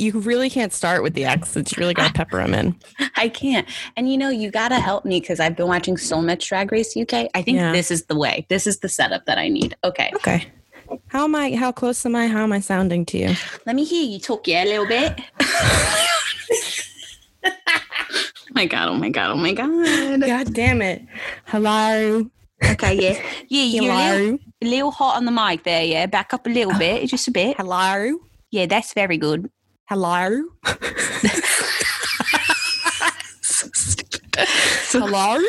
You. You really can't start with the X. It's really gotta pepper them in. I can't. And you know, you got to help me because I've been watching so much Drag Race UK. I think Yeah. this is the way. This is the setup that I need. Okay. Okay. How am I? How close am I? How am I sounding to you? Let me hear you talk, yeah, a little bit. oh my God. Oh my God. Oh my God. God damn it! Hello. Okay, yeah. Yeah, you're a little, Hello. a little hot on the mic there, yeah. Back up a little oh, bit, just a bit. Hello. Yeah, that's very good. Hello. Hello.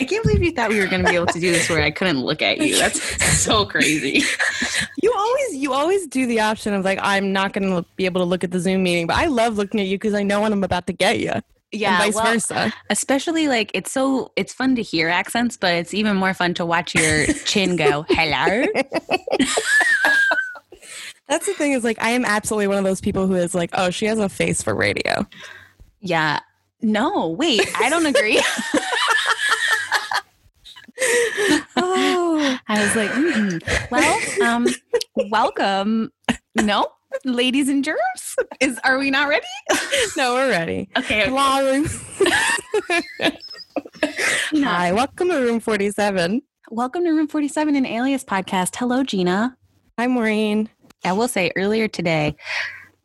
I can't believe you thought we were going to be able to do this where I couldn't look at you. That's so crazy. You always you always do the option of like I'm not going to be able to look at the Zoom meeting, but I love looking at you because I know when I'm about to get you. Yeah, and vice well, versa. especially like it's so it's fun to hear accents, but it's even more fun to watch your chin go hello. That's the thing is like I am absolutely one of those people who is like, oh, she has a face for radio. Yeah. No, wait, I don't agree. Oh, I was like, mm, well, um, welcome. No, ladies and germs. Is are we not ready? no, we're ready. Okay. Hello. No. Hi, welcome to room 47. Welcome to Room 47 and Alias podcast. Hello, Gina. Hi, Maureen. I will say earlier today,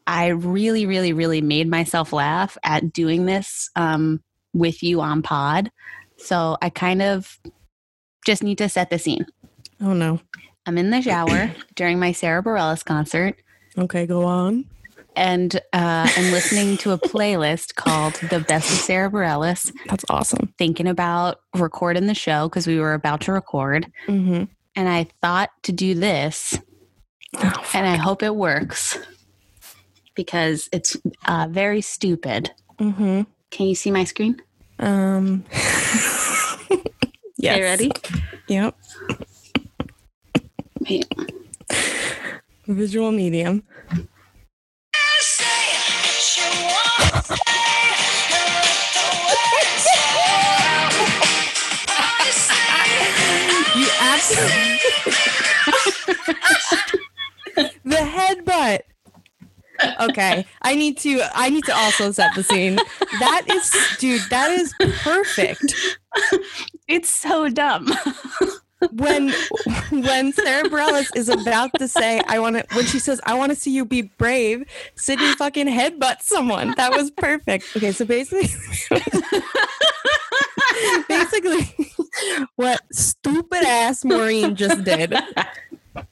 I really, really, really made myself laugh at doing this um, with you on pod. So I kind of just need to set the scene. Oh no. I'm in the shower during my Sarah Bareilles concert, Okay, go on. and uh, I'm listening to a playlist called "The Best of Sarah Bareilles." That's awesome. Thinking about recording the show because we were about to record, Mm-hmm. and I thought to do this, and I hope it works because it's uh, very stupid. Mm-hmm. Can you see my screen? Um. yes. Okay, ready? Yep. Wait. Visual medium. You absolutely. the headbutt. Okay, I need to. I need to also set the scene. That is, dude. That is perfect. It's so dumb. When when Sarah Bareilles is about to say, "I want to," when she says, "I want to see you be brave," Sydney fucking headbutts someone. That was perfect. Okay, so basically, basically, what stupid ass Maureen just did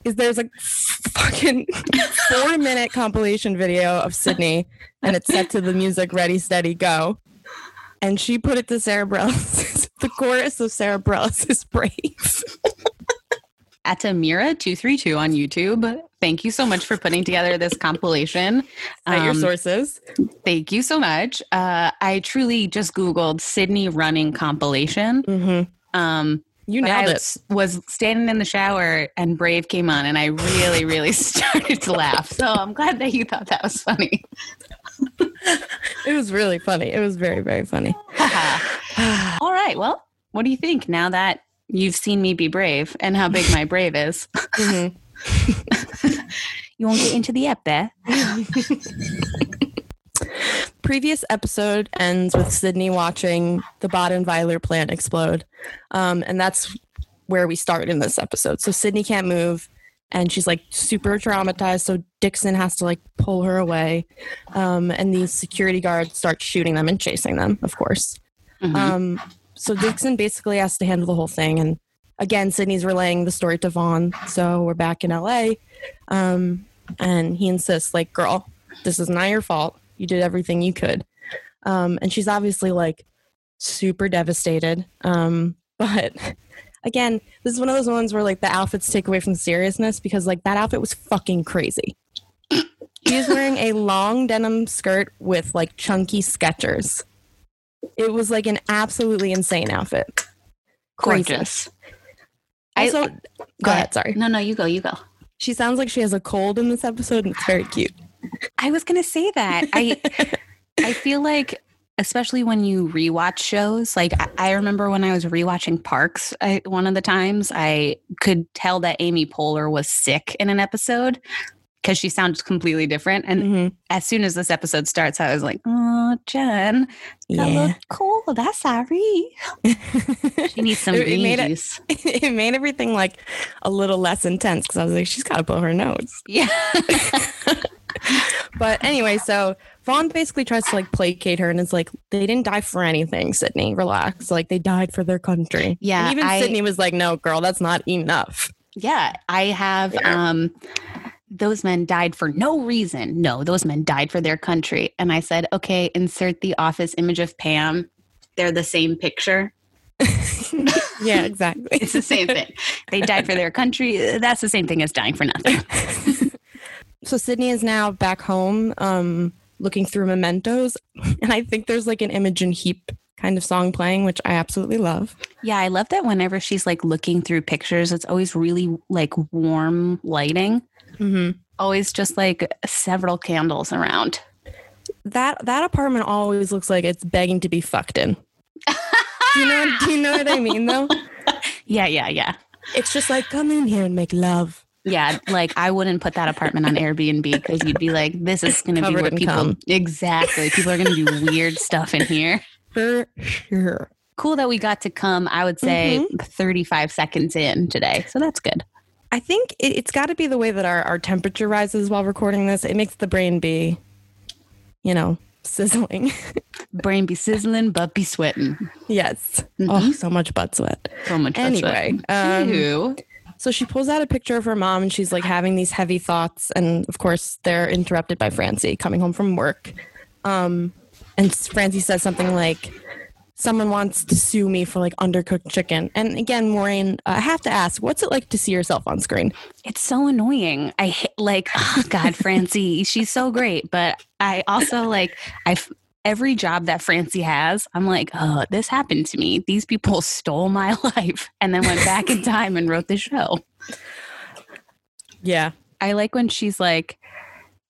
is there's a fucking four minute compilation video of Sydney and it's set to the music Ready Steady Go. And she put it to Sarah Bareilles. the chorus of Sarah Bareilles is brave. At Amira232 on YouTube. Thank you so much for putting together this compilation. Cite your Um, sources. Thank you so much. Uh, I truly just Googled Sydney running compilation. Mm-hmm. Um, You but nailed I it. was, standing in the shower and Brave came on, and I really, really started to laugh. So I'm glad that you thought that was funny. It was really funny. It was very, very funny. All right. Well, what do you think now that you've seen me be brave and how big my brave is? Mhm. You won't get into the app there. Previous episode ends with Sydney watching the Badenweiler plant explode. Um, and that's where we start in this episode. So Sydney can't move and she's like super traumatized. So Dixon has to like pull her away. Um, and these security guards start shooting them and chasing them, of course. Mhm. Um, so Dixon basically has to handle the whole thing. And again, Sydney's relaying the story to Vaughn. So we're back in LA. Um, and he insists, like, girl, this is not your fault. You did everything you could. Um, and she's obviously like super devastated. Um, but again, this is one of those ones where like the outfits take away from the seriousness because like that outfit was fucking crazy. She was wearing a long denim skirt with like chunky Skechers. It was like an absolutely insane outfit. Crazy. Gorgeous. I- Also, go ahead. Sorry. No, no, you go. You go. She sounds like she has a cold in this episode, and it's very cute. I was gonna say that. I I feel like especially when you rewatch shows. Like I, I remember when I was rewatching Parks, I, one of the times I could tell that Amy Poehler was sick in an episode because she sounds completely different. And Mhm. as soon as this episode starts, I was like, "Oh, Jen, that Yeah. looked cool. That's sorry. She needs some It- made it- juice." it made everything like a little less intense because I was like, she's got to blow her nose. Yeah. But anyway, so Vaughn basically tries to like placate her and is like, they didn't die for anything, Sydney. Relax. Like they died for their country. Yeah, And even I- Sydney was like, no, girl, that's not enough. Yeah, I have um those men died for no reason. No, those men died for their country. And I said, "Okay, insert the office image of Pam. They're the same picture. yeah, exactly. It's the same thing. They died for their country. That's the same thing as dying for nothing." so Sydney is now back home, um, looking through mementos, and I think there's like an Imogen Heap kind of song playing, which I absolutely love. Yeah, I love that whenever she's like looking through pictures, it's always really like warm lighting. Mm-hmm. Always just like several candles around. That that apartment always looks like it's begging to be fucked in. do you know? Do you know what I mean? Though Yeah, yeah, yeah. it's just like come in here and make love. Yeah, like I wouldn't put that apartment on Airbnb because you'd be like, this is going to be what in people cum. exactly. People are going to do weird stuff in here. For sure. Cool that we got to come. I would say 35 seconds in today, so that's good. I think it, it's got to be the way that our, our temperature rises while recording this. It makes the brain be, you know, sizzling. Brain be sizzling, but be sweating. yes. Mhm. Oh, so much butt sweat. So much. butt Anyway, sweat. um, So she pulls out a picture of her mom and she's like having these heavy thoughts. And of course, they're interrupted by Francie coming home from work. Um, and Francie says something like, Someone wants to sue me for like undercooked chicken. And again, Maureen, uh, I have to ask, what's it like to see yourself on screen? It's so annoying. I hate, like, oh God, Francie, she's so great. But I also like, I every job that Francie has, I'm like, oh, this happened to me. These people stole my life and then went back in time and wrote the show. Yeah. I like when she's like,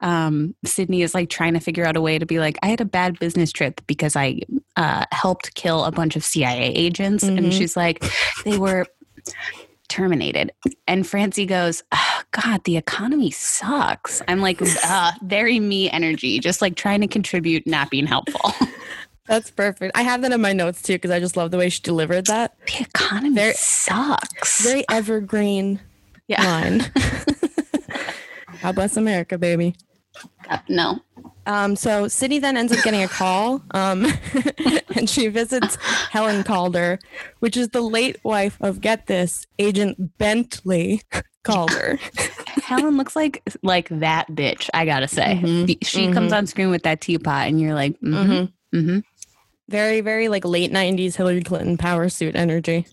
um, Sydney is like trying to figure out a way to be like, I had a bad business trip because I uh, helped kill a bunch of CIA agents. And Mhm. she's like, they were terminated. And Francie goes, oh, God, the economy sucks. I'm like, uh, very me energy, just like trying to contribute, not being helpful. That's perfect. I have that in my notes too because I just love the way she delivered that. the economy Very- sucks. Very evergreen yeah. line. God bless America, baby. No. Um, so Sydney then ends up getting a call, um, and she visits Helen Calder, which is the late wife of get this Agent Bentley Calder. Helen looks like like that bitch. I gotta say, Mhm. The- she comes on screen with that teapot, and you're like, mm-hmm, Mhm. mm-hmm. Very, very like late '90s Hillary Clinton power suit energy.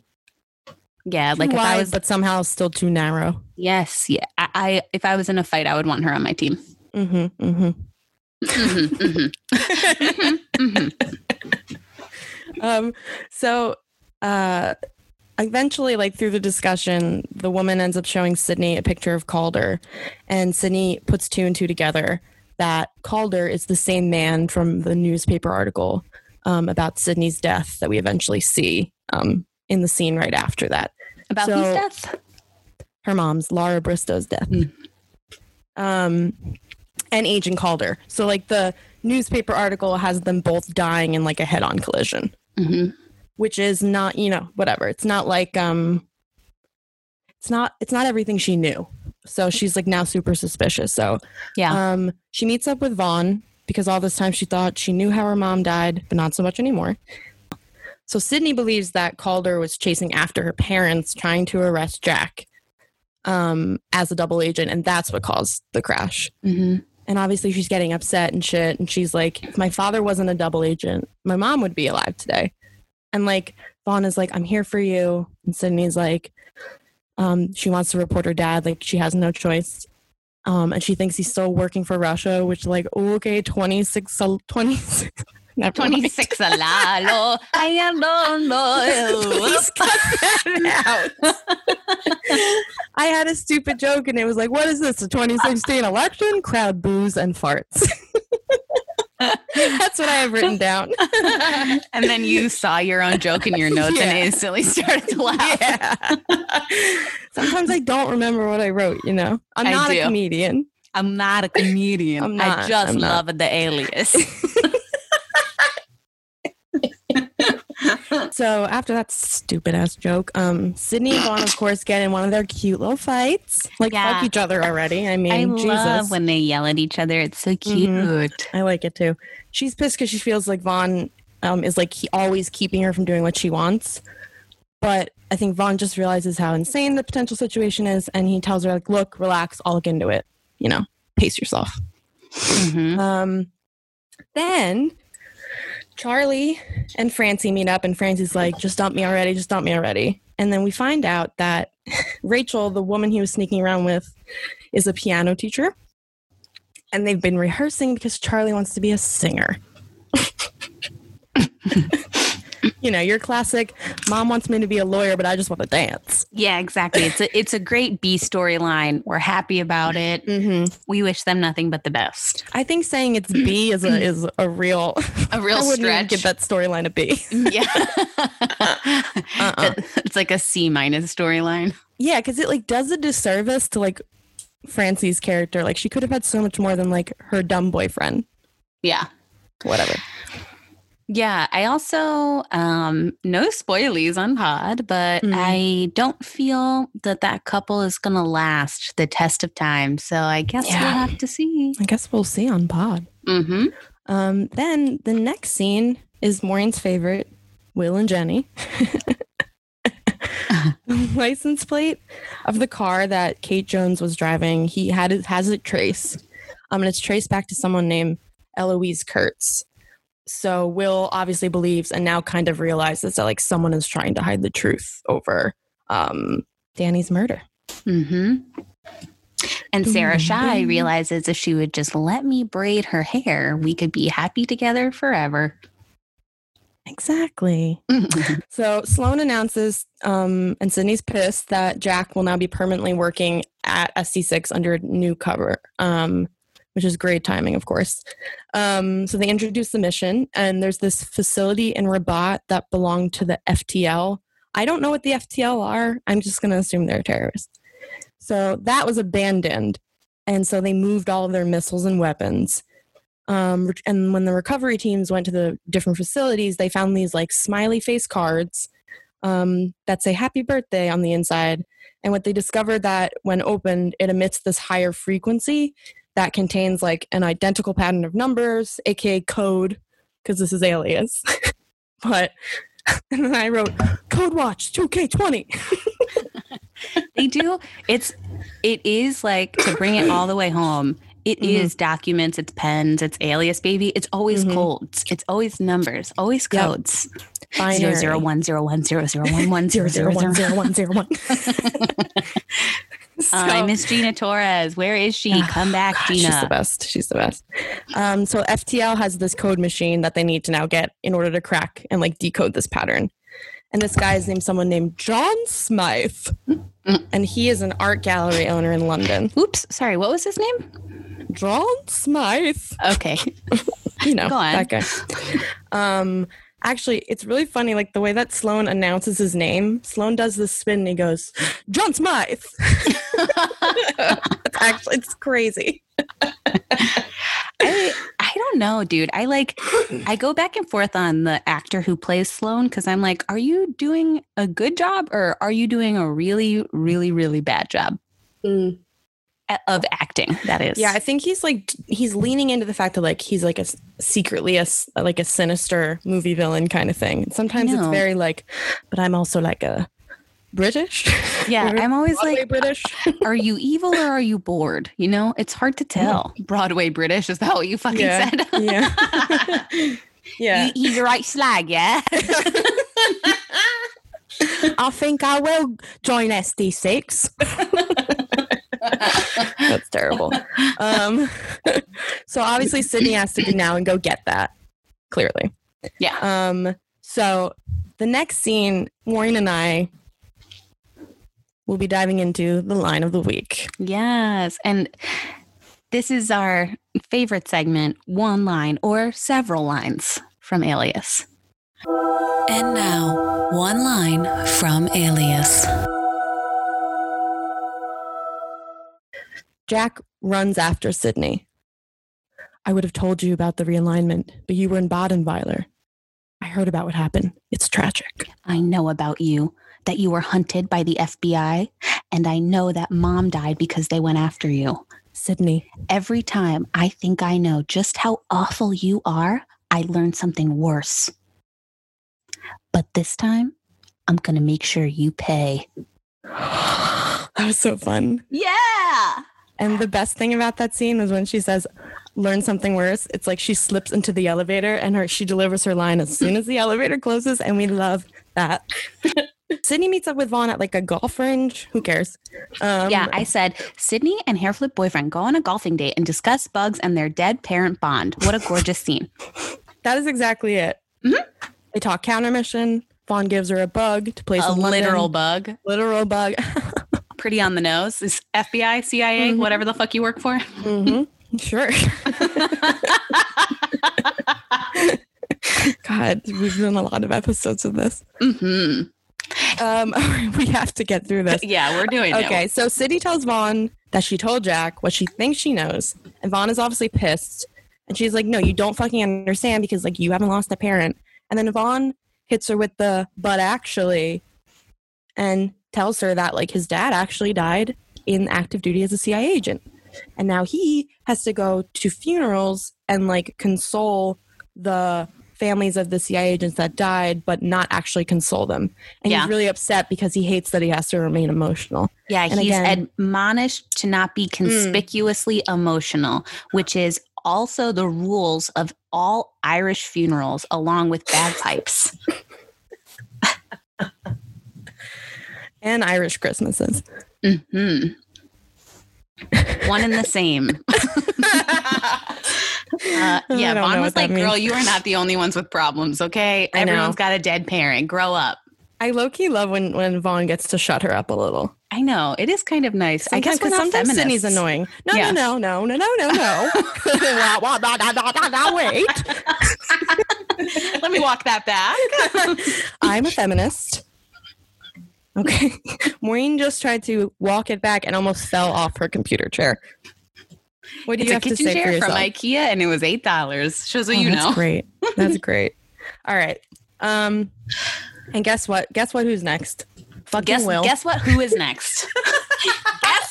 yeah. Like if Wide, I was, but somehow still too narrow. yes, yeah. I, I if I was in a fight, I would want her on my team. Mm-hmm, mm-hmm. Mhm, mhm. Mhm. um so uh eventually like through the discussion the woman ends up showing sydney a picture of calder and sydney puts two and two together that calder is the same man from the newspaper article um, about sydney's death that we eventually see um, in the scene right after that About So- whose death? her mom's laura bristow's death Mm. um and agent calder. So like the newspaper article has them both dying in like a head-on collision. Hmm which is not you know whatever. It's not like um it's not it's not everything she knew. So she's like now super suspicious. So Yeah. um she meets up with vaughn because all this time she thought she knew how her mom died but not so much anymore. So sydney believes that calder was chasing after her parents trying to arrest jack um as a double agent and that's what caused the crash. Hmm and obviously she's getting upset and shit. And she's like if my father wasn't a double agent my mom would be alive today. And like vaughn is like i'm here for you. And sydney's like um she wants to report her dad. Like she has no choice. Um and she thinks he's still working for russia which like okay 26 uh, 26 26 a lalo. I. Please cut that out. I had a stupid joke and it was like, what is this? The 2016 election? Crowd boos and farts. That's what I have written down. and then you saw your own joke in your notes Yeah. and instantly started to laugh. yeah. Sometimes I don't remember what I wrote, you know. I'm I not do. a comedian. I'm not a comedian. I'm I just I'm not. love the alias. So after that stupid ass joke, um, Sydney and Vaughn, of course, get in one of their cute little fights. Like Yeah. fuck each other already. I mean, I Jesus. love when they yell at each other. It's so cute. Mhm. I like it too. She's pissed because she feels like Vaughn um, is like he always keeping her from doing what she wants. But I think Vaughn just realizes how insane the potential situation is, and he tells her like, "Look, relax. I'll look into it. You know, pace yourself." Mhm. Um, then Charlie and Francie meet up, and Francie's like, "Just dump me already. Just dump me already." And then we find out that Rachel, the woman he was sneaking around with, is a piano teacher, and they've been rehearsing because Charlie wants to be a singer. you know, your classic. Mom wants me to be a lawyer, but I just want to dance. Yeah, exactly. It's a it's a great B storyline. We're happy about it. Mm-hmm. We wish them nothing but the best. I think saying it's B is a is a real. A real I stretch. give that storyline a B. yeah, Uh-uh. it's like a C minus storyline. Yeah, because it like does a disservice to like Francie's character. Like she could have had so much more than like her dumb boyfriend. Yeah, Whatever. Yeah. I also um no spoilies on Pod, but Mhm. I don't feel that that couple is gonna last the test of time. So I guess Yeah. we'll have to see. I guess we'll see on Pod. Mm-hmm. Um, then the next scene is Maureen's favorite, Will and Jenny. license plate of the car that Kate Jones was driving, he had it has it traced. Um, and it's traced back to someone named Eloise Kurtz. So Will obviously believes and now kind of realizes that like someone is trying to hide the truth over um Danny's murder. Mm-hmm. And Sarah Shahi realizes if she would just let me braid her hair, we could be happy together forever. Exactly. So Sloane announces, um, and Sydney's pissed that Jack will now be permanently working at SD6 under a new cover, um, which is great timing, of course. Um, so they introduce the mission, and there's this facility in Rabat that belonged to the FTL. I don't know what the FTL are. I'm just going to assume they're terrorists. So that was abandoned, and so they moved all of their missiles and weapons. Um, and when the recovery teams went to the different facilities, they found these like smiley face cards um, that say happy birthday on the inside. And what they discovered that when opened, it emits this higher frequency that contains like an identical pattern of numbers, aka code, because this is alias. but and then I wrote code watch 2K20. they do. It's it is like to bring it all the way home. It is Mhm. documents, it's pens, it's alias baby. It's always Mhm. codes. It's always numbers, always Yep. codes. Binary. Zero zero one zero one zero zero one one zero zero zero zero one zero one one. Uh, I miss Gina Torres. Where is she? Ah, Come back, God, She's the best. She's the best. Um, so FTL has this code machine that they need to now get in order to crack and like decode this pattern. And this guy is named someone named John Smythe, and he is an art gallery owner in London. Oops, sorry. What was his name? John Smythe, Okay. you know Go on. that guy. Um, actually, it's really funny, like the way that Sloane announces his name. Sloane does this spin and he goes, "John Smythe." it's actually, it's crazy. I I don't know, dude. I like I go back and forth on the actor who plays Sloane because I'm like, are you doing a good job or are you doing a really, really, really bad job a- of acting? That is. Yeah, I think he's like he's leaning into the fact that like he's like a secretly a like a sinister movie villain kind of thing. Sometimes it's very like, but I'm also like a British. Yeah, I'm always Broadway like, British. are you evil or are you bored? You know, it's hard to tell. Broadway British is that what you fucking Yeah, said? yeah, yeah. You- he's a right slag, yeah. I think I will join SD6. That's terrible. Um, so obviously Sydney has to go now and go get that. Clearly. Yeah. Um, so the next scene, Maureen and I will be diving into the line of the week. Yes. And This is our favorite segment one line or several lines from Alias. And now, one line from Alias. Jack runs after Sydney. I would have told you about the realignment, but you were in Badenweiler. I heard about what happened. It's tragic. I know about you, that you were hunted by the FBI, and I know that mom died because they went after you. Sydney, Every time I think I know just how awful you are, I learn something worse. But this time, I'm going to make sure you pay. that was so fun. Yeah. And the best thing about that scene was when she says, learn something worse. It's like she slips into the elevator and her she delivers her line as soon as the elevator closes, and we love that. Sydney meets up with Vaughn at like a golf range. Who cares? Um, Yeah, I said Sydney and Hairflip boyfriend go on a golfing date and discuss bugs and their dead parent bond. What a gorgeous scene. that is exactly it. Mhm. They talk counter mission. Vaughn gives her a bug to place A literal bug. literal bug. Pretty on the nose. Is FBI, CIA, Mhm. whatever the fuck you work for. hmm Sure. God, we've done a lot of episodes of this. hmm Um, we have to get through this. Yeah, we're doing it. Okay, so Sydney tells Vaughn that she told Jack what she thinks she knows, and Vaughn is obviously pissed. And she's like, "No, you don't fucking understand because like you haven't lost a parent." And then Vaughn hits her with the "but actually," and tells her that like his dad actually died in active duty as a CIA agent, and now he has to go to funerals and like console the families of the CIA agents that died, but not actually console them. And Yeah. he's really upset because he hates that he has to remain emotional. Yeah, And he's again- admonished to not be hmm. conspicuously emotional, which is also the rules of all Irish funerals, along with bagpipes. and Irish Christmases. hmm One and the same. Uh, yeah, Vaughn was like, "Girl, you are not the only ones with problems. Okay, I know. everyone's got a dead parent. Grow up." I low key love when when Vaughn gets to shut her up a little. I know it is kind of nice. I guess we're sometimes feminists. Sydney's annoying. No, Yeah. no, no, no, no, no, no, no. Wait, Let me walk that back. I'm a feminist. Okay, Maureen just tried to walk it back and almost fell off her computer chair. What do it's you have to say for chair from? IKEA, and it was eight dollars. Shows what Oh, you that's know. great. That's great. All right. Um, and guess what? Guess what? Who's next? Fucking Guess Will. guess what? Who is next?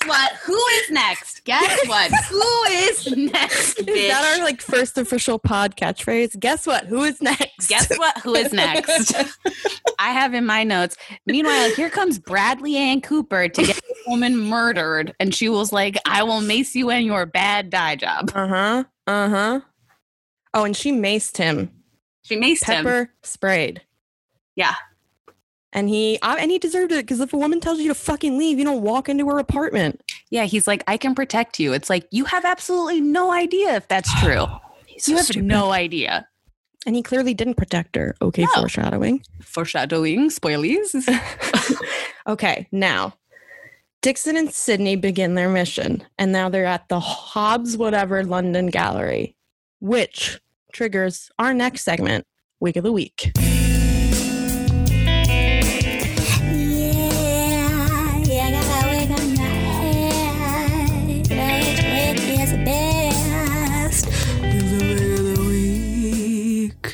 guess what? Who is next? Guess what? Who is next? Is Bitch? that our like first official pod catchwood? Guess what? Who is next? Guess what? Who is next? I have in my notes. Meanwhile, here comes Bradley Ann Cooper to get this woman murdered, and she was like, "I will mace you in your bad dye job." Uh huh. Uh huh. Oh, and she maced him. She maced him. Pepper sprayed. Yeah. And he uh, and he deserved it because if a woman tells you to fucking leave, you don't walk into her apartment. Yeah, he's like, "I can protect you." It's like you have absolutely no idea if that's true. You so have stupid. no idea. And he clearly didn't protect her. Okay, No. foreshadowing. Foreshadowing, spoilies. Okay, now Dixon and Sydney begin their mission, and now they're at the Hobbs Whatever London Gallery, which triggers our next segment, Week of the Week.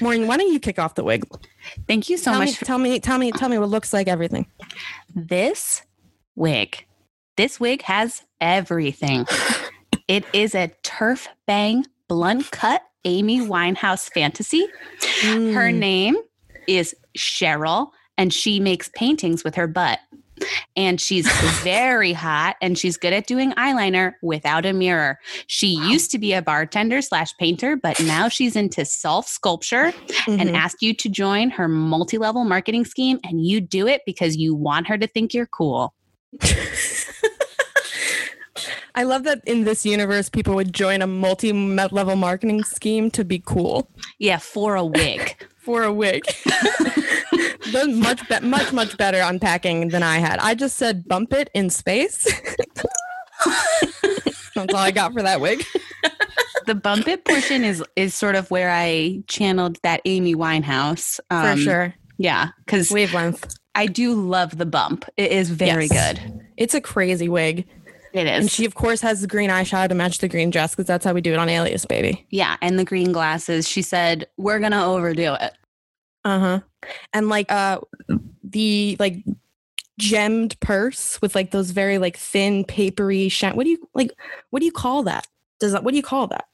Maureen, why don't you kick off the wig? Thank you so tell much Me, for tell me, tell me, tell me what looks like everything. this wig. This wig has everything. it is a turf bang blunt cut Amy Winehouse fantasy. Her Mm. name is Cheryl, and she makes paintings with her butt. And she's very hot and she's good at doing eyeliner without a mirror. She used to be a bartender slash painter, but now she's into self sculpture and Mhm. asked you to join her multi level marketing scheme. And you do it because you want her to think you're cool. I love that in this universe, people would join a multi-level marketing scheme to be cool Yeah, for a wig. for a wig. Much, be- much, much better unpacking than I had. I just said bump it in space. That's all I got for that wig. the bump it portion is is sort of where I channeled that Amy Winehouse. For um, sure. Yeah, because Wavelength. I do love the bump. It is very Yes. good. It's a crazy wig. It is. And she, of course, has the green eyeshadow to match the green dress because that's how we do it on Alias, baby. yeah, and the green glasses. She said, "We're gonna overdo it." Uh huh. And like uh, the like gemmed purse with like those very like thin, papery. What do you like? What do you call that? Does that? What do you call that?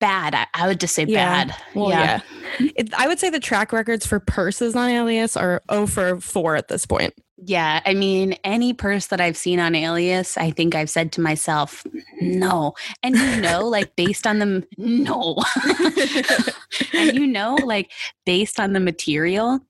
Bad. I, I would just say Yeah. bad. Well, yeah. It, I would say the track records for purses on Alias are 0 for 4 at this point. Yeah, I mean, any purse that I've seen on Alias, I think I've said to myself, no. And you know, like based on the no. and you know, like based on the material,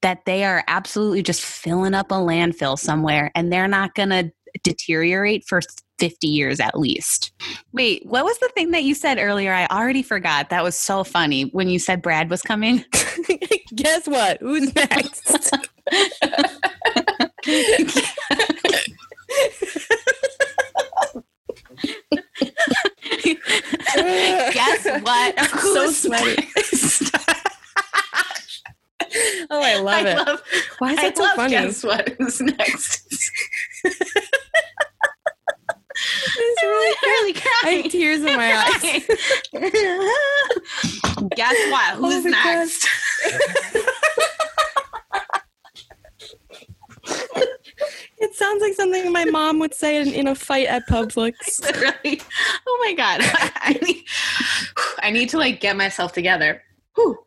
that they are absolutely just filling up a landfill somewhere and they're not going to deteriorate for 50 years at least. Wait, what was the thing that you said earlier? I already forgot. That was so funny when you said Brad was coming. Guess what? Who's next? Guess what? so Who's sweaty. next? oh, I love it. love, Why is I that so funny? Guess what? Who's next? It's really really I crying. Have tears in my eyes. Guess what? Oh Who's God. next? It sounds like something my mom would say in, in a fight at Publix. really? Oh my god! I need, I need to like get myself together. Whew.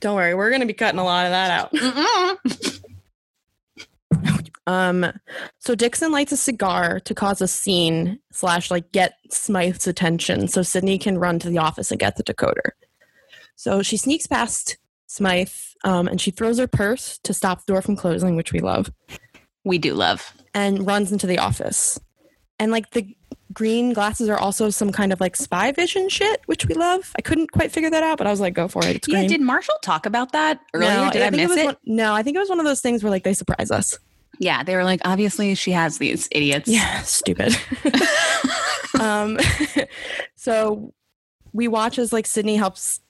Don't worry, we're gonna be cutting a lot of that out. Um, so Dixon lights a cigar to cause a scene slash like get Smythe's attention, so Sydney can run to the office and get the decoder. So she sneaks past Smythe, um, and she throws her purse to stop the door from closing, which we love, We do love. and runs into the office. And like the green glasses are also some kind of like spy vision shit, which we love. I couldn't quite figure that out, but I was like, go for it. It's Yeah, green. did Marshall talk about that earlier? No, did I, think miss was it? One, no, I think it was one of those things where like they surprise us. Yeah, they were like, obviously she has these idiots. Yeah, stupid. um, so we watch as like Sydney helps.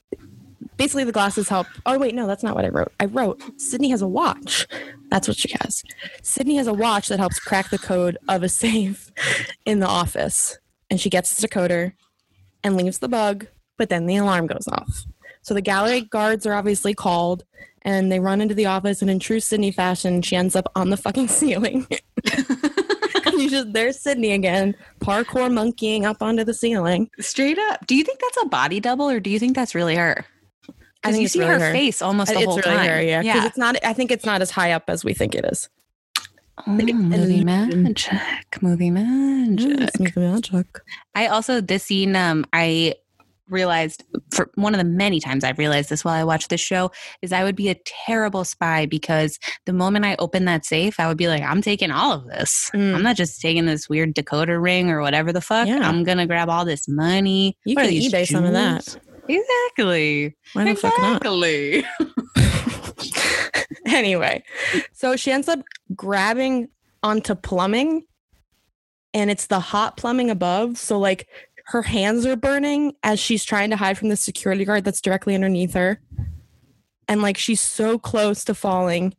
Basically, the glasses help. Oh wait, no, that's not what I wrote. I wrote Sydney has a watch. That's what she has. Sydney has a watch that helps crack the code of a safe in the office, and she gets the decoder and leaves the bug. But then the alarm goes off. So the gallery guards are obviously called, and they run into the office. And in true Sydney fashion, she ends up on the fucking ceiling. And you just there's Sydney again, parkour monkeying up onto the ceiling. Straight up. Do you think that's a body double or do you think that's really her? I Because think you see really her, her. face almost the it's whole really time. her, yeah. Because it's not. I think it's not as high up as we think it is. Oh, movie magic. Movie magic. Movie magic. I also this scene um I realized for one of the many times I've realized this while I watch this show is I would be a terrible spy because the moment I open that safe I would be like I'm taking all of this. Mm. I'm not just taking this weird decoder ring or whatever the fuck. Yeah. I'm going to grab all this money. You What can eBay some of that. Exactly. Why the fuck not? exactly. anyway, so she ends up grabbing onto plumbing, and it's the hot plumbing above. So like her hands are burning as she's trying to hide from the security guard that's directly underneath her, and like she's so close to falling.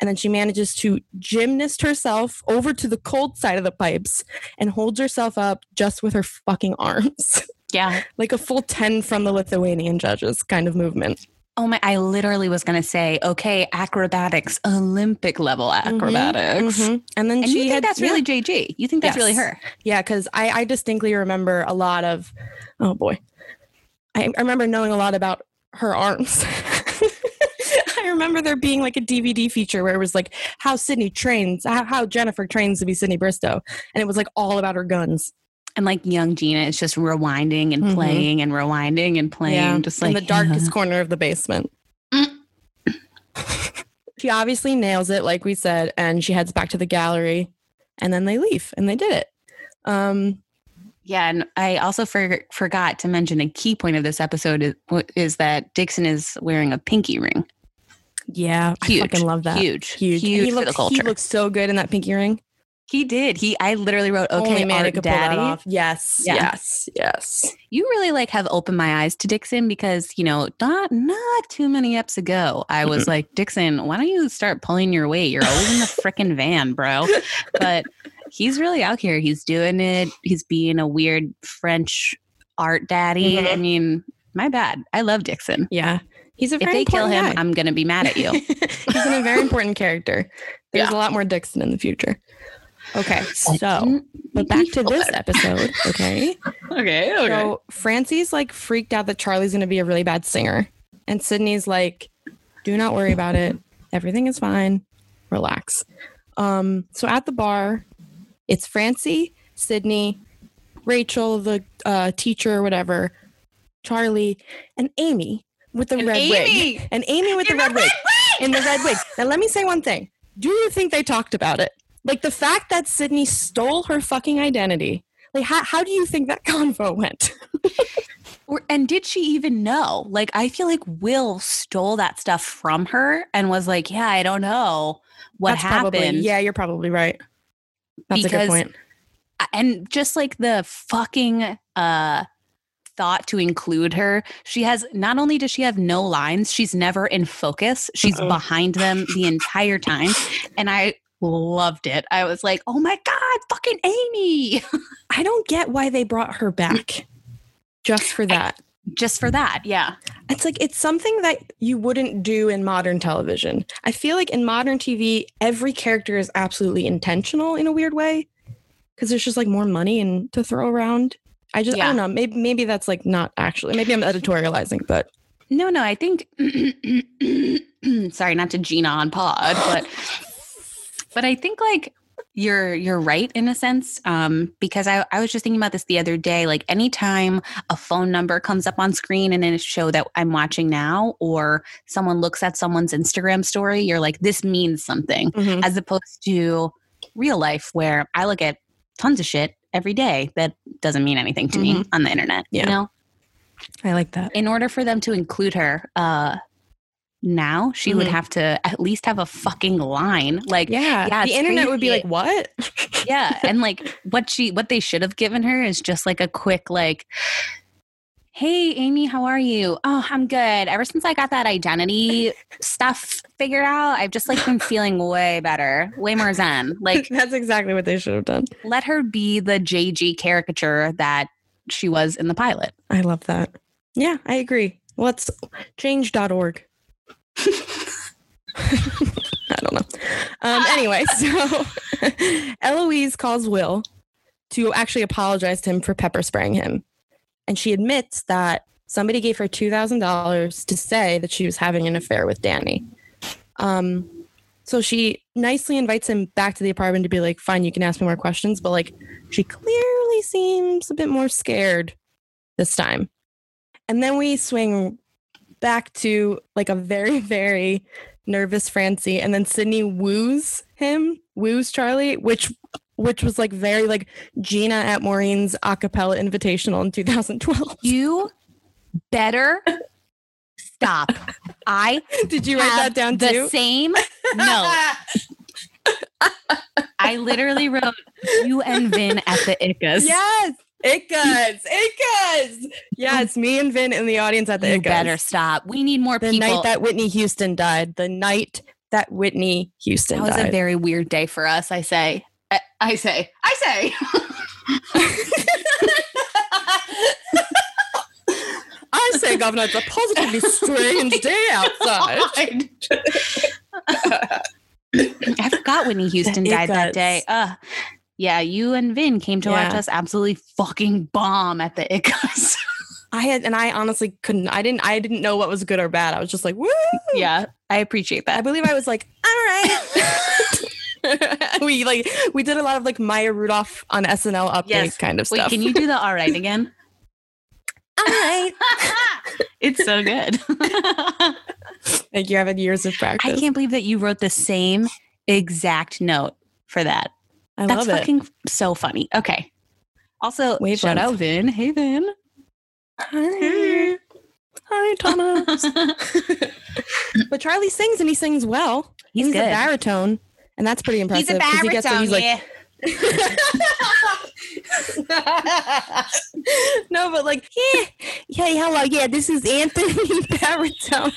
And then she manages to gymnast herself over to the cold side of the pipes and holds herself up just with her fucking arms. Yeah. like a full 10 from the Lithuanian judges kind of movement. Oh my, I literally was going to say, okay, acrobatics, Olympic level acrobatics. Mhm. And then And she you think had that's yeah. really JG? You think that's really her? Yeah, because I, I distinctly remember a lot of, oh boy, I, I remember knowing a lot about her arms. I remember there being like a DVD feature where it was like how Sydney trains, how, how Jennifer trains to be Sydney Bristow, and it was like all about her guns. And like young Gina is just rewinding and Mhm. playing and rewinding and playing, just like in the darkest corner of the basement. Mm. she obviously nails it, like we said, and she heads back to the gallery, and then they leave, and they did it. Um, Yeah, and I also for, forgot to mention a key point of this episode is, is that Dixon is wearing a pinky ring. yeah, Huge, I fucking love that. Huge, huge. huge, he looks. He looks so good in that pinky ring. He did. He I literally wrote, okay, man art could pull that daddy. off. Yes, Yeah. yes, yes. You really like have opened my eyes to Dixon because, you know, not not too many eps ago, I was like, Dixon, why don't you start pulling your weight? You're always in the freaking van, bro. But he's really out here. He's doing it. He's being a weird French art daddy. Mhm. I mean, my bad. I love Dixon. Yeah, he's a If very they kill him, guy. I'm gonna be mad at you. he's a very important character. There's Yeah. a lot more Dixon in the future. Okay, so but back to this episode. Okay, Okay, so Francie's like freaked out that Charlie's going to be a really bad singer, and Sydney's like, "Do not worry about it. Everything is fine. Relax." Um, so at the bar, it's Francie, Sydney, Rachel, the uh, teacher or whatever, Charlie, and Amy with the And red Amy! wig, and Amy with the red wig in the red wig. Now, let me say one thing. Do you think they talked about it? Like the fact that Sydney stole her fucking identity. Like, how, how do you think that convo went? Or, and did she even know? Like, I feel like Will stole that stuff from her and was like, "Yeah, I don't know what That's happened." Probably, yeah, you're probably right. That's a Because- good point. and just like the fucking uh thought to include her she has not only does she have no lines she's never in focus she's Uh-uh. behind them the entire time and i loved it i was like oh my god fucking amy I don't get why they brought her back just for that. just for that yeah It's like it's something that you wouldn't do in modern television. I feel like in modern TV, every character is absolutely intentional in a weird way because there's just like more money and to throw around. I just I don't know. Maybe maybe that's like not actually. Maybe I'm editorializing, but no no i think sorry not to gina on pod but but i think like you're you're right in a sense um because I, I was just thinking about this the other day like anytime a phone number comes up on screen in a show that i'm watching now or someone looks at someone's instagram story you're like this means something Mhm. as opposed to real life where i look at tons of shit every day that doesn't mean anything to me on the internet Yeah. you know I like that. in order for them to include her uh now she would Mhm. have to at least have a fucking line like Yeah, Yeah, the internet would be like, "What?" yeah and like what she what they should have given her is just like a quick like hey amy how are you oh i'm good ever since i got that identity stuff figured out i've just like been feeling way better way more zen like That's exactly what they should have done. let her be the jg caricature that she was in the pilot I love that. Yeah, I agree. Let's change.org. I don't know. Um, anyway, so Eloise calls Will to actually apologize to him for pepper spraying him. And she admits that somebody gave her $2,000 to say that she was having an affair with Danny. Um, so she nicely invites him back to the apartment to be like, fine, you can ask me more questions. But like, she clearly seems a bit more scared this time. And then we swing back to like a very, very nervous Francie. And then Sydney woos him, woos Charlie, which which was like very like Gina at Maureen's a cappella invitational in 2012. you better stop i Did you write that down the too? same no I literally wrote you and Vin at the ICCAs. yes. ICCAs. ICCAs. Yes, me and Vin in the audience at the you better stop. We need more the people. The night that Whitney Houston died. The night that Whitney Houston died. That was died. a very weird day for us. I say. I, I say. I say. I say, Governor, it's a positively strange day outside. I forgot Whitney Houston died that day. Uh, yeah, you and Vin came to watch us absolutely fucking bomb at the ICCAs. I had, and I honestly couldn't. I didn't. I didn't know what was good or bad. I was just like, woo. yeah, I appreciate that. I believe I was like, all right. we like we did a lot of like Maya Rudolph on SNL update Yes. kind of Wait, stuff. can you do the all right again? all right. it's so good. Like you have had years of practice. I can't believe that you wrote the same exact note for that. I That's love it. fucking so funny. Okay. Also, Wavelength. shout out Vin. Hey Vin. Hi. Hi, Thomas. but Charlie sings and he sings well. He's He's a baritone, and that's pretty impressive. 'cause he gets to- he's like, no, but like, yeah, hey, hello, yeah, this is Anthony Baritone.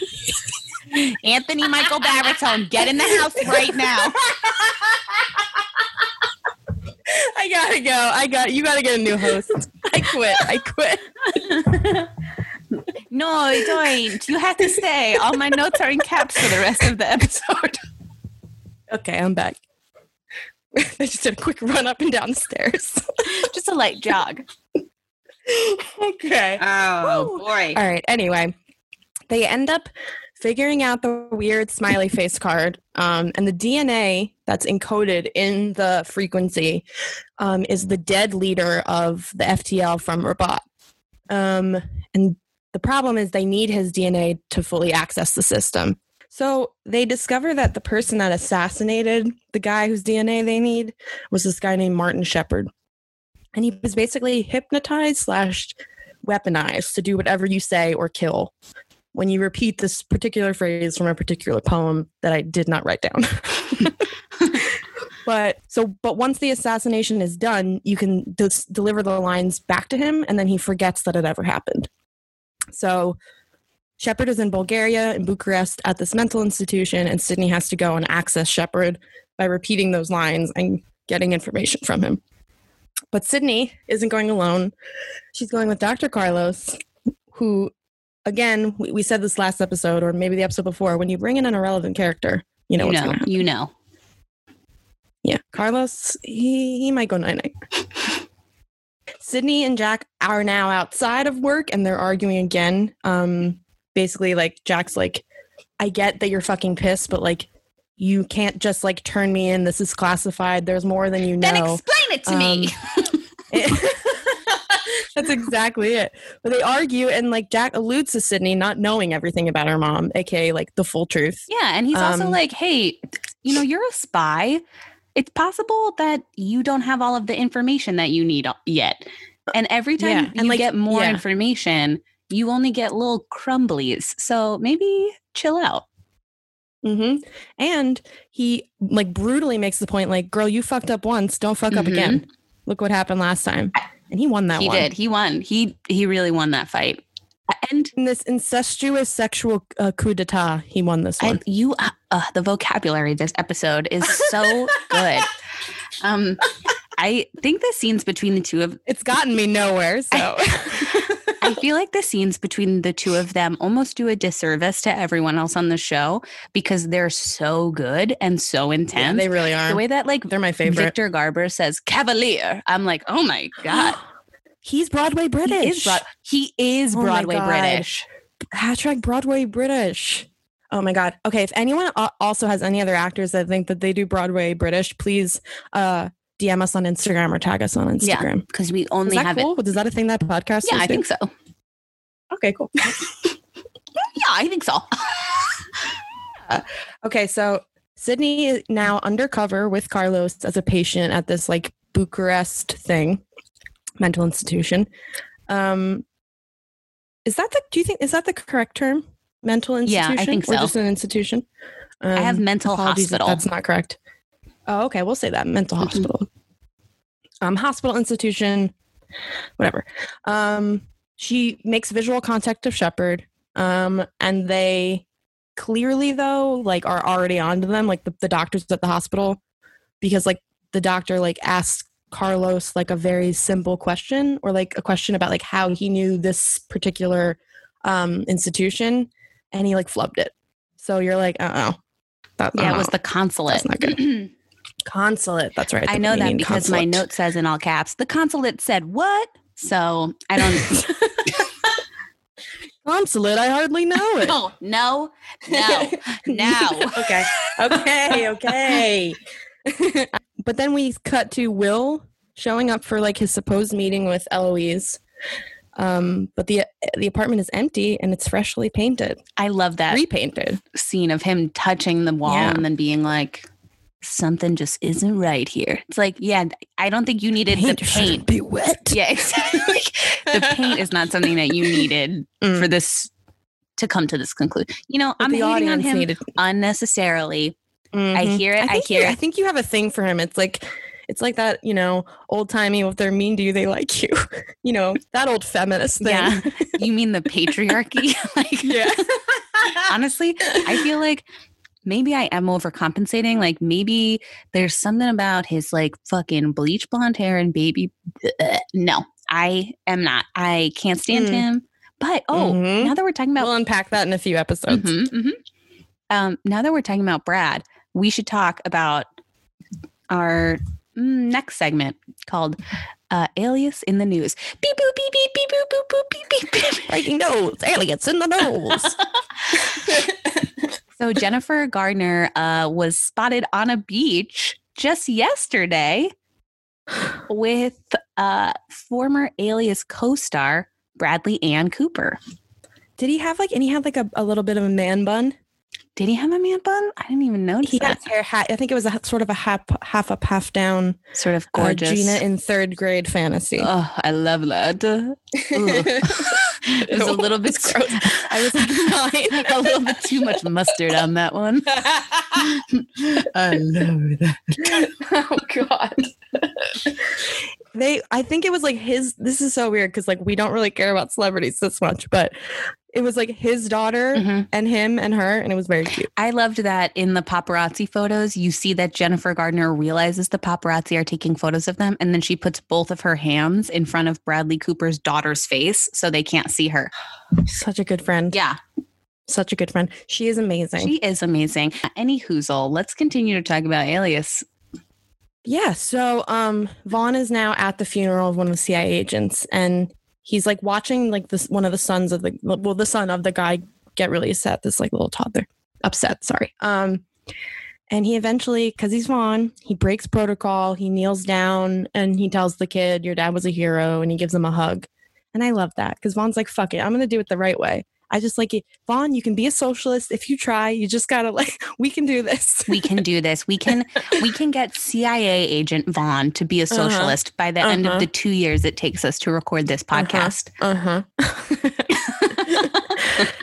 Anthony Michael Baritone, get in the house right now. I gotta go. I got you. Gotta get a new host. I quit. I quit. No, don't. You have to stay. All my notes are in caps for the rest of the episode. Okay, I'm back. I just did a quick run up and down the stairs. Just a light jog. okay. Oh boy. All right. Anyway, they end up figuring out the weird smiley face card, um, and the DNA that's encoded in the frequency um, is the dead leader of the FTL from Rabat. Um, and the problem is they need his DNA to fully access the system. So they discover that the person that assassinated the guy whose DNA they need was this guy named Martin Shepard. And he was basically hypnotized slash weaponized to do whatever you say or kill when you repeat this particular phrase from a particular poem that I did not write down. but so, but once the assassination is done, you can dis- deliver the lines back to him, and then he forgets that it ever happened. So, Shepard is in Bulgaria, in Bucharest, at this mental institution, and Sydney has to go and access Shepard by repeating those lines and getting information from him. But Sydney isn't going alone. She's going with Dr. Carlos, who, again, we, we said this last episode, or maybe the episode before, when you bring in an irrelevant character, you know you what's know, you know. Yeah, Carlos, he, he might go night night. Sydney and Jack are now outside of work and they're arguing again. Um, basically, like Jack's like, I get that you're fucking pissed, but like, you can't just like turn me in. This is classified. There's more than you know. Then explain it to me. That's exactly it. But they argue, and like Jack alludes to Sydney not knowing everything about her mom, aka like the full truth. Yeah, and he's also Um, like, "Hey, you know, you're a spy. It's possible that you don't have all of the information that you need yet. And every time Yeah, you and, like, get more yeah. information, you only get little crumblies. So maybe chill out." hmm And he like brutally makes the point, like, "Girl, you fucked up once. Don't fuck up Mhm. again. Look what happened last time." And he won that one. he one. did. He won. He he really won that fight. And In this incestuous sexual uh, coup d'état, he won this one. you, uh, uh, the vocabulary this episode is so good. Um, I think the scenes between the two of it's gotten me nowhere. So I feel like the scenes between the two of them almost do a disservice to everyone else on the show because they're so good and so yeah, intense. they really are. the way that like They're my favorite. Victor Garber says Cavalier, I'm like, oh my god, He's Broadway British. he is, Broad- he is Oh Broadway. British. Hashtag Broadway British. Oh my God. Okay. If anyone also has any other actors that think that they do Broadway British, please uh, DM us on Instagram or tag us on Yeah, Instagram. Because we Is only that have cool? Is that a thing that podcast? Yeah, I think so. Okay, cool. Yeah, I think so. Okay, so Sydney is now undercover with Carlos as a patient at this like Bucharest thing, mental institution. Um, is that the? Do you think is that the correct term? Mental institution, Yeah, I think or so. just an institution. Um, I have mental apologies if hospital. That's not correct. Oh, okay. We'll say that mental Mhm. hospital. Um, hospital institution, whatever. Um, she makes visual contact of Shepard. Um, and they clearly though like are already onto them, like the, the doctors at the hospital, because like the doctor like asks Carlos like a very simple question or like a question about like how he knew this particular um institution and he like flubbed it. So you're like, uh oh. That, Yeah, it was the consulate. That's not Consulate. That's right. I know that Canadian because my note says in all caps, the consulate said what? So I don't Consulate. I hardly know it. No, no, no, no. okay. Okay. Okay. but then we cut to Will showing up for like his supposed meeting with Eloise. Um, but the the apartment is empty and it's freshly painted, I love that repainted. scene of him touching the wall Yeah. and then being like, something just isn't right here. It's like, yeah, I don't think you needed the paint. be wet. Yeah, exactly. the paint is not something that you needed Mm. for this to come to this conclusion. You know, But I'm the hating on audience him needed. unnecessarily. I Mhm. hear it. I, think hear you, I think you have a thing for him. It's like It's like that, you know, old timey. If they're mean to you, they like you. you know, that old feminist thing. Yeah. you mean the patriarchy? like, yeah. honestly, I feel like maybe I am overcompensating. Like maybe there's something about his like fucking bleach blonde hair and baby. No, I am not. I can't stand Mm. him. But oh, Mhm. now that we're talking about we'll unpack that in a few episodes. Mhm, mhm. Um, now that we're talking about Brad, we should talk about our mm, next segment called uh, "Alias in the News." Beep boop beep beep beep boop boop boop beep beep beep. Breaking news, aliens in the nose. So Jennifer Garner uh, was spotted on a beach just yesterday with uh, former Alias co-star Bradley Ann Cooper. Did he have like, and he had like a, a little bit of a man bun? Did he have a man bun? I didn't even notice He that. had hair hat. I think it was a sort of a half, half up, half down. Sort of Uh, gorgeous. Gina in third grade fantasy. Oh, I love that. It was a little bit gross. I was like nine. a little bit too much mustard on that one. I love that. oh god. they I think it was like his this is so weird because like we don't really care about celebrities this much, but it was like his daughter Mhm. and him and her, and it was very cute. I loved that in the paparazzi photos, you see that Jennifer Garner realizes the paparazzi are taking photos of them, and then she puts both of her hands in front of Bradley Cooper's daughter's face so they can't see her. Such a good friend. Yeah, Such a good friend. She is amazing. she is amazing. Any whoozle, let's continue to talk about Alias. Yeah. So um Vaughn is now at the funeral of one of the CIA agents and he's like watching like this one of the sons of the well, the son of the guy get really upset, this like little toddler. Upset, sorry. Um and he eventually, because he's Vaughn, he breaks protocol, he kneels down and he tells the kid, Your dad was a hero, and he gives him a hug. And I love that because Vaughn's like, fuck it, I'm gonna do it the right way. I just like it. Vaughn, you can be a socialist if you try. You just gotta like, we can do this. We can do this. We can we can get CIA agent Vaughn to be a Uh-huh. socialist by the end Uh-huh. of the two years it takes us to record this podcast. Uh huh.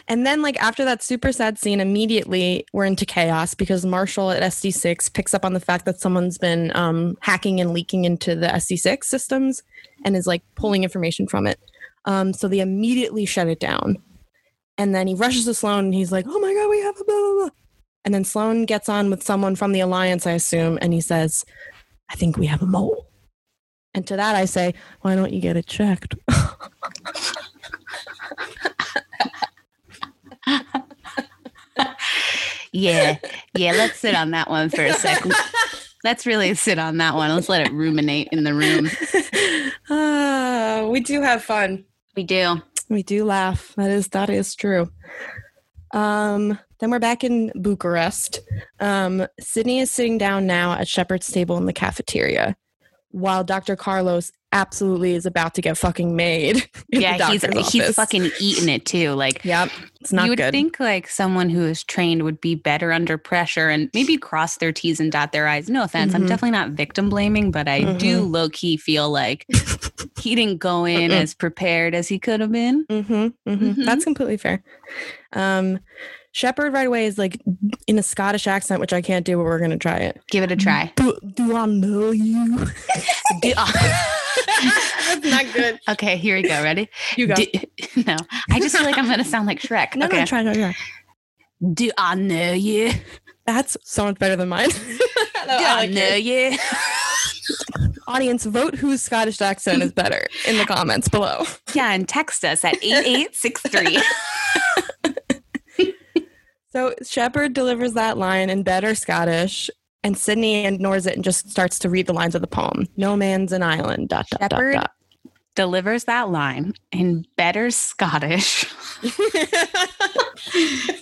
and then, like, after that super sad scene, immediately we're into chaos because Marshall at SD6 picks up on the fact that someone's been um, hacking and leaking into the SD6 systems and is like pulling information from it. Um, so they immediately shut it down. And then he rushes to Sloane and he's like, oh my God, we have a blah, blah, blah. And then Sloane gets on with someone from the Alliance, I assume, and he says, I think we have a mole. And to that I say, why don't you get it checked? Yeah. Yeah, let's sit on that one for a second. Let's really sit on that one. Let's let it ruminate in the room. Ah, we do have fun. We do. We do laugh. That is that is true. Um, then we're back in Bucharest. Um, Sydney is sitting down now at Shepard's table in the cafeteria, while Dr. Carlos absolutely is about to get fucking made. Yeah, he's doctor's he's fucking eating it too. Like Yep, it's not you would good. think like someone who is trained would be better under pressure and maybe cross their T's and dot their I's. No offense. I'm Mhm. definitely not victim blaming, but I do low key feel like he didn't go in as prepared as he could have been. Mm-hmm, mm-hmm. Mhm. That's completely fair. Um, Shepard right away is like in a Scottish accent, which I can't do, but we're gonna try it. Give it a try. Do, do I know you? Do- That's not good. okay, here we go. Ready? You go. Do- no, I just feel like I'm going to sound like Shrek. no, okay. no, try, try, try. Do I know you? That's so much better than mine. Do I, know you? Audience, vote whose Scottish accent is better in the comments below. Yeah, and text us at 8863. So Shepard delivers that line in better Scottish, and Sydney ignores it and just starts to read the lines of the poem. No man's an island. Dot, dot, dot, Shepard dot. delivers that line in better Scottish.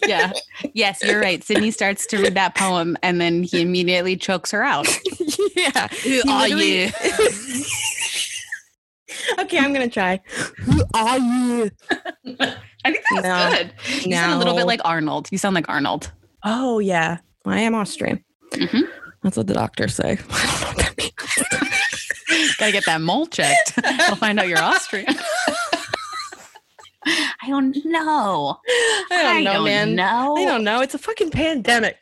yeah. Yes, you're right. Sydney starts to read that poem and then he immediately chokes her out. yeah. Who He are you? okay, I'm gonna try. Who are you? I think that's No. good. You sound a little bit like Arnold. You sound like Arnold. Oh yeah, I am Austrian. Mhm. That's what the doctors say. I don't know what that means. Gotta get that mole checked. I'll find out you're Austrian. I don't know. I don't know, man. know. I don't know. It's a fucking pandemic.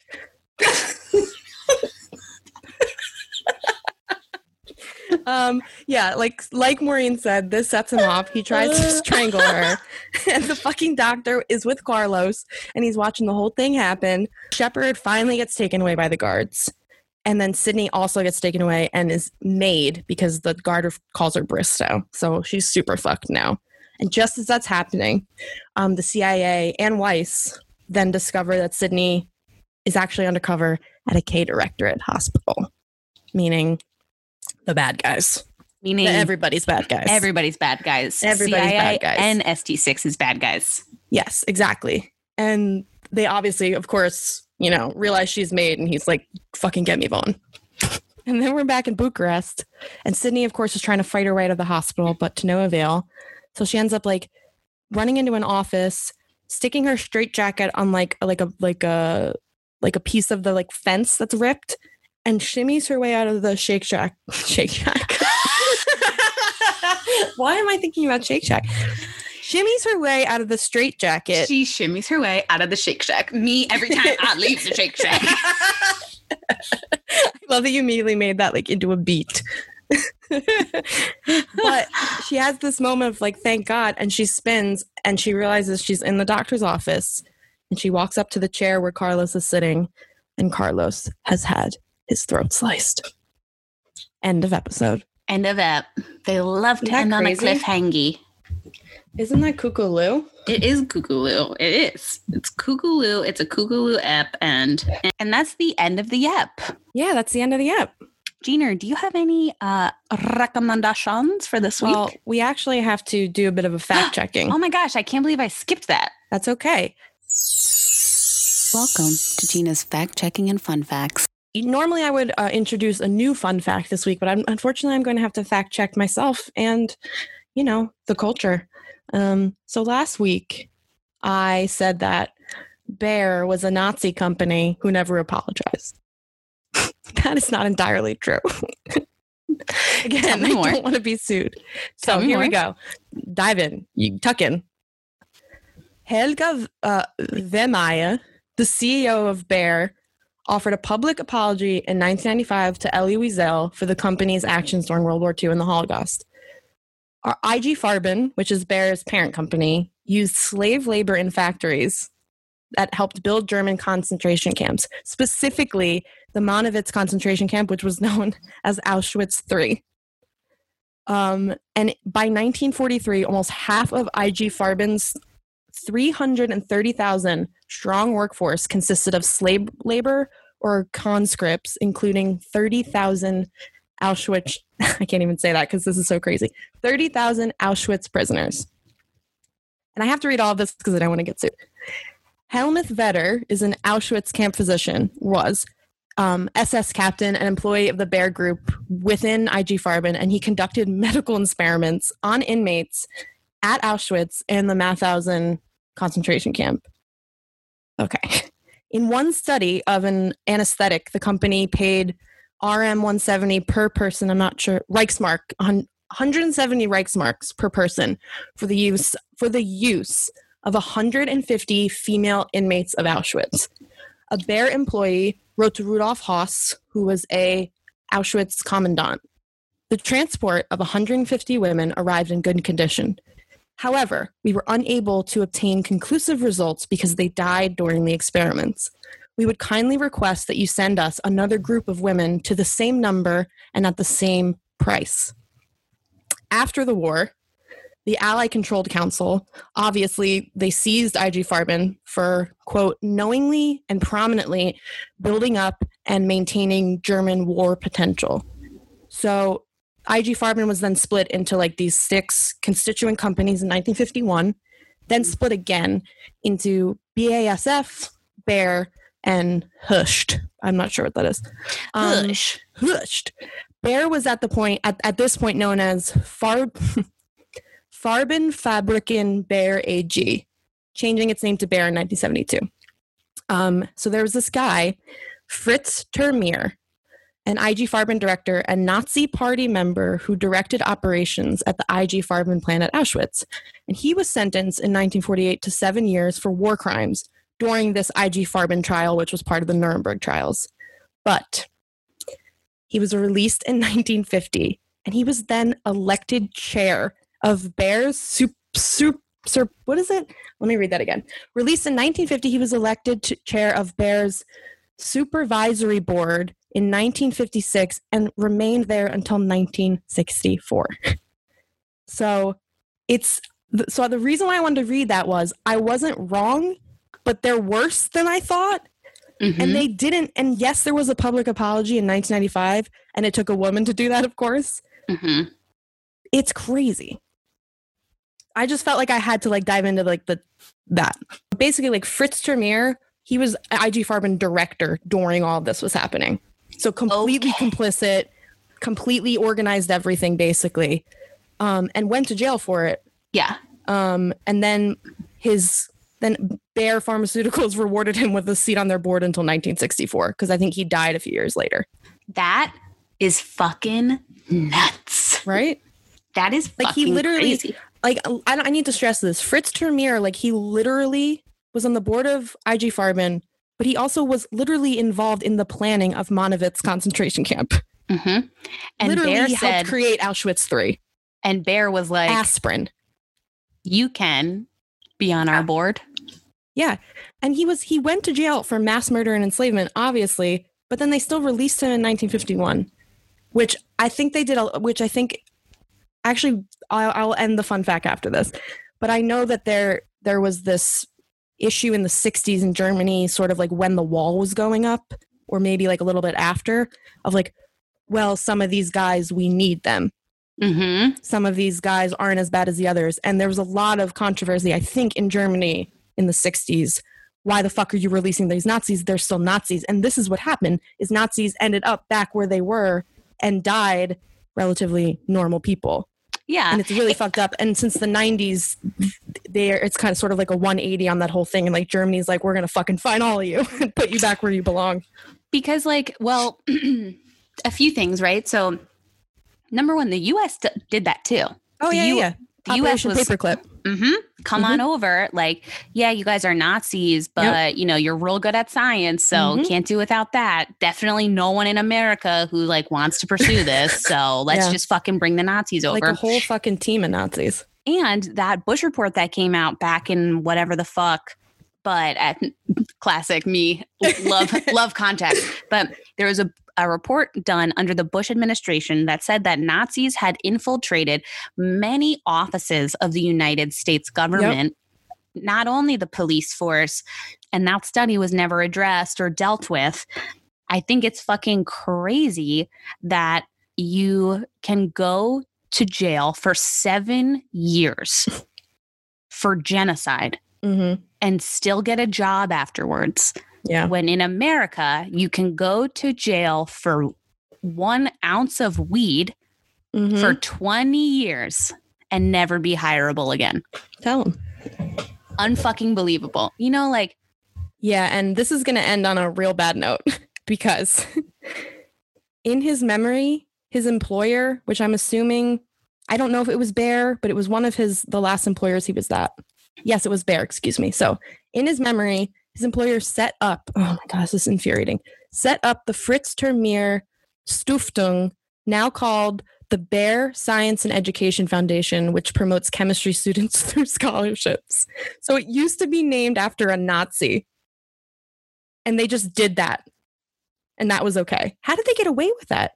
um, yeah, like like Maureen said, this sets him off. He tries to strangle her, and the fucking doctor is with Carlos, and he's watching the whole thing happen. Shepard finally gets taken away by the guards, and then Sydney also gets taken away and is made because the guard calls her Bristow. So she's super fucked now. And just as that's happening, um, the CIA and Weiss then discover that Sydney is actually undercover at a K directorate hospital, meaning the bad guys. Meaning The everybody's bad guys. everybody's bad guys. Everybody's CIA bad guys. And SD6 is bad guys. yes, exactly. And they obviously, of course, you know, realize she's made, and he's like, "Fucking get me, Vaughn." and then we're back in Bucharest, and Sydney, of course, is trying to fight her way out of the hospital, but to no avail. So she ends up like running into an office, sticking her straitjacket on like like a like a like a piece of the like fence that's ripped, and shimmies her way out of the Shake Shack. Shake Shack. Why am I thinking about Shake Shack? Shimmies her way out of the straitjacket. She shimmies her way out of the Shake Shack. Me every time I leave the Shake Shack. I love that you immediately made that like into a beat. but she has this moment of like, thank God. And she spins and she realizes she's in the doctor's office. And she walks up to the chair where Carlos is sitting. And Carlos has had his throat sliced. End of episode. End of ep. They love to end on a crazy? cliffhangy. Isn't that Kookaloo? It is Kookaloo. It is. It's Kookaloo. It's a Kookaloo ep, and and that's the end of the ep. Yeah, that's the end of the app. Gina, do you have any uh recommendations for this week? Well, we actually have to do a bit of a fact checking. oh my gosh, I can't believe I skipped that. That's okay. Welcome to Gina's fact checking and fun facts. Normally I would uh, introduce a new fun fact this week, but I'm, unfortunately I'm going to have to fact check myself and, you know, the culture. Um, so last week I said that Bayer was a Nazi company who never apologized. that is not entirely true. Again, I more. don't want to be sued. So here we go. Dive in. You tuck in. Helga uh, Wehmeier, the CEO of Bayer, offered a public apology in 1995 to Elie Wiesel for the company's actions during World War II and the Holocaust. Our IG Farben, which is Bayer's parent company, used slave labor in factories that helped build German concentration camps, specifically the Monowitz concentration camp, which was known as Auschwitz III. Um, and by 1943, almost half of IG Farben's 330,000 strong workforce consisted of slave labor or conscripts, including 30,000 Auschwitz. I can't even say that because this is so crazy. 30,000 Auschwitz prisoners. And I have to read all of this because I don't want to get sued. Helmuth Vetter is an Auschwitz camp physician, was um, SS captain and employee of the Bayer Group within IG Farben, and he conducted medical experiments on inmates at Auschwitz and the Mauthausen concentration camp. Okay. In one study of an anesthetic, the company paid RM 170 per person. I'm not sure Reichsmark, hun- 170 Reichsmarks per person for the use for the use of 150 female inmates of Auschwitz. A Bayer employee wrote to Rudolf Haas, who was a Auschwitz commandant. The transport of 150 women arrived in good condition. However, we were unable to obtain conclusive results because they died during the experiments. We would kindly request that you send us another group of women to the same number and at the same price. After the war, the Allied Control Council, obviously, they seized IG Farben for, quote, knowingly and prominently building up and maintaining German war potential. So IG Farben was then split into like these six constituent companies in 1951, then split again into BASF, Bayer, and Hushed. I'm not sure what that is. Um, Hush. Hushed. Bayer was at the point at, at this point known as Farb Farben Fabriken Bayer AG, changing its name to Bayer in 1972. Um, so there was this guy, Fritz Termeer, an IG Farben director and Nazi party member who directed operations at the IG Farben plant at Auschwitz. And he was sentenced in 1948 to seven years for war crimes during this IG Farben trial, which was part of the Nuremberg trials. But he was released in 1950 and he was then elected chair of Bayers Sup, Sup, Sup, what is it? Let me read that again. Released in 1950, he was elected to chair of Bayers Supervisory Board in 1956 and remained there until 1964. So it's so the reason why I wanted to read that was I wasn't wrong, but they're worse than I thought. Mhm. And they didn't. And yes, there was a public apology in 1995, and it took a woman to do that, of course. Mhm. It's crazy. I just felt like I had to like dive into like the that basically like Fritz Termeer. He was IG Farben director during all this was happening, so completely Okay. complicit, completely organized everything basically, um, and went to jail for it. yeah. Um, and then his then Bayer Pharmaceuticals rewarded him with a seat on their board until 1964 because I think he died a few years later. That is fucking nuts. Right? That is Like, he literally- crazy. Like I, I need to stress this. Fritz Termeer, like he literally was on the board of IG Farben, but he also was literally involved in the planning of Monowitz concentration camp. hmm And literally, Bayer he said, helped create Auschwitz Three. and Bayer was like, aspirin. "You can be on our board." Yeah. And he was he went to jail for mass murder and enslavement, obviously, but then they still released him in 1951, which I think they did a which I think actually I'll, I'll end the fun fact after this. But I know that there there was this issue in the 60s in Germany sort of like when the wall was going up or maybe like a little bit after of like well some of these guys we need them hmm some of these guys aren't as bad as the others. And there was a lot of controversy, I think, in Germany in the 60s. Why the fuck are you releasing these Nazis? They're still Nazis. And this is what happened is Nazis ended up back where they were and died relatively normal people. Yeah. And it's really fucked up. And since the 90s, there it's kind of sort of like a 180 on that whole thing. And like Germany's like, we're gonna fucking find all of you and put you back where you belong. because like well a few things right so number one the us d- did that too Oh yeah, U- yeah. the Operation us was Paperclip. Hmm come on over like yeah you guys are nazis but you know you're real good at science so Mhm. can't do without that definitely no one in america who like wants to pursue this so let's Yeah. just fucking bring the nazis over Like a whole fucking team of Nazis. and that Bush report that came out back in whatever the fuck, but at classic me love love context. But there was a, a report done under the Bush administration that said that Nazis had infiltrated many offices of the United States government, not only the police force, and that study was never addressed or dealt with. I think it's fucking crazy that you can go to jail for seven years for genocide Mm-hmm. and still get a job afterwards. Yeah. When in America, you can go to jail for one ounce of weed Mhm. for 20 years and never be hireable again. Tell them. Unfucking believable. You know, like, Yeah, and this is going to end on a real bad note because in his memory, his employer, which I'm assuming, I don't know if it was Bayer, but it was one of his the last employers he was that. Yes, it was Bayer, excuse me. So, in his memory, his employer set up, oh my gosh, this is infuriating. Set up the Fritz Termeer Stiftung, now called the Bayer Science and Education Foundation, which promotes chemistry students through scholarships. So it used to be named after a Nazi. And they just did that. And that was okay. How did they get away with that?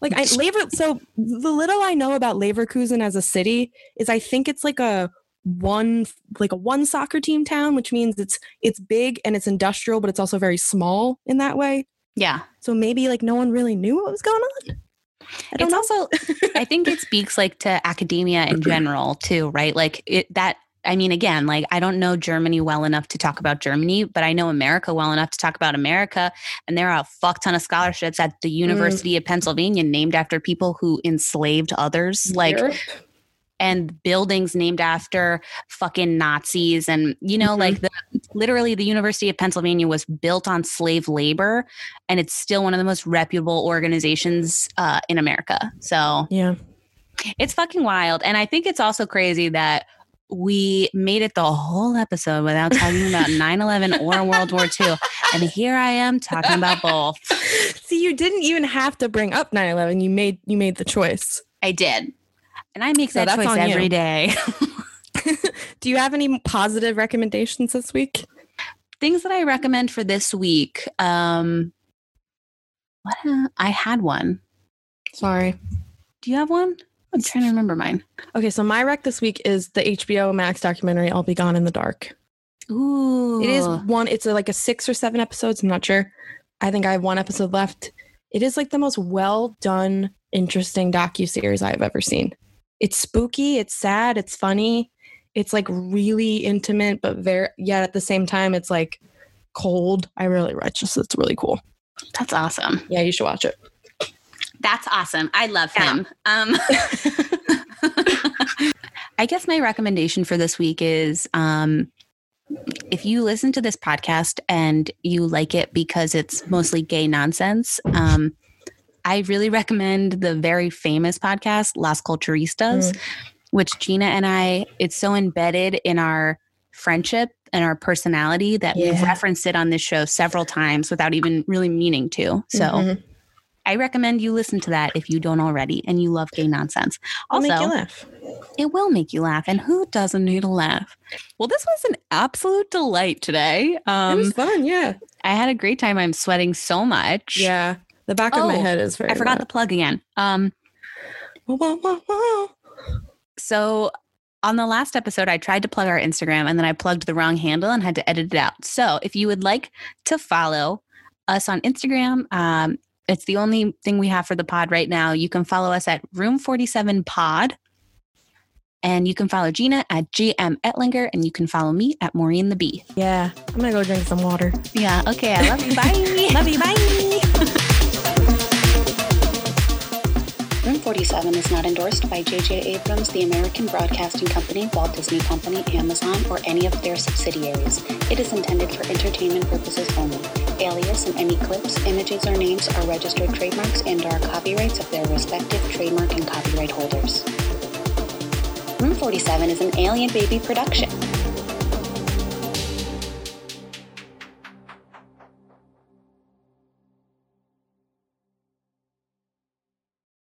Like I Lever so the little I know about Leverkusen as a city is I think it's like a one like a one soccer team town, which means it's it's big and it's industrial, but it's also very small in that way. yeah. So maybe like no one really knew what was going on. I don't It's know. also, I think it speaks like to academia in general too, right? Like it that I mean, again, like I don't know Germany well enough to talk about Germany, but I know America well enough to talk about America. And there are a fuck ton of scholarships at the mm. University of Pennsylvania named after people who enslaved others, like Europe. And buildings named after fucking Nazis. And you know, Mhm. like the literally the University of Pennsylvania was built on slave labor, and it's still one of the most reputable organizations uh, in America. So yeah. it's fucking wild. And I think it's also crazy that we made it the whole episode without talking about 9 11 or World War II. And here I am talking about both. See, you didn't even have to bring up 9/11. You made you made the choice. I did. And I make So that choice on you. every day. Do you have any positive recommendations this week? Things that I recommend for this week. Um, what uh, I had one. Sorry. Do you have one? I'm trying to remember mine. Okay, so my rec this week is the HBO Max documentary "I'll Be Gone in the Dark." Ooh, It is one. It's a, like a six or seven episodes. I'm not sure. I think I have one episode left. It is like the most well done, interesting docu series I've ever seen. It's spooky. It's sad. It's funny. It's like really intimate, but very yet at the same time, it's like cold. I really, just it's really cool. That's awesome. Yeah, you should watch it. That's awesome. I love Yeah. him. Um, I guess my recommendation for this week is um, if you listen to this podcast and you like it because it's mostly gay nonsense, um, I really recommend the very famous podcast, Las Culturistas, which Gina and I, it's so embedded in our friendship and our personality that we've referenced it on this show several times without even really meaning to. So Mhm. I recommend you listen to that if you don't already and you love gay nonsense. Also, make you laugh. it will make you laugh. And who doesn't need a laugh? Well, this was an absolute delight today. Um, it was Um, fun. Yeah. I had a great time. I'm sweating so much. Yeah. The back of my Oh, head is very. I forgot the plug again. Um, whoa, whoa, whoa. so on the last episode, I tried to plug our Instagram and then I plugged the wrong handle and had to edit it out. So if you would like to follow us on Instagram, um, it's the only thing we have for the pod right now. You can follow us at Room 47 Pod. And you can follow Gina at GM Etlinger, and you can follow me at Maureen the Bee. Yeah. I'm gonna go drink some water. Yeah, okay. I love you. Bye. Love you. Bye. 47 is not endorsed by J.J. Abrams, the American Broadcasting Company, Walt Disney Company, Amazon, or any of their subsidiaries. It is intended for entertainment purposes only. Alias and any clips, images, or names are registered trademarks and are copyrights of their respective trademark and copyright holders. Room 47 is an Alien Baby production.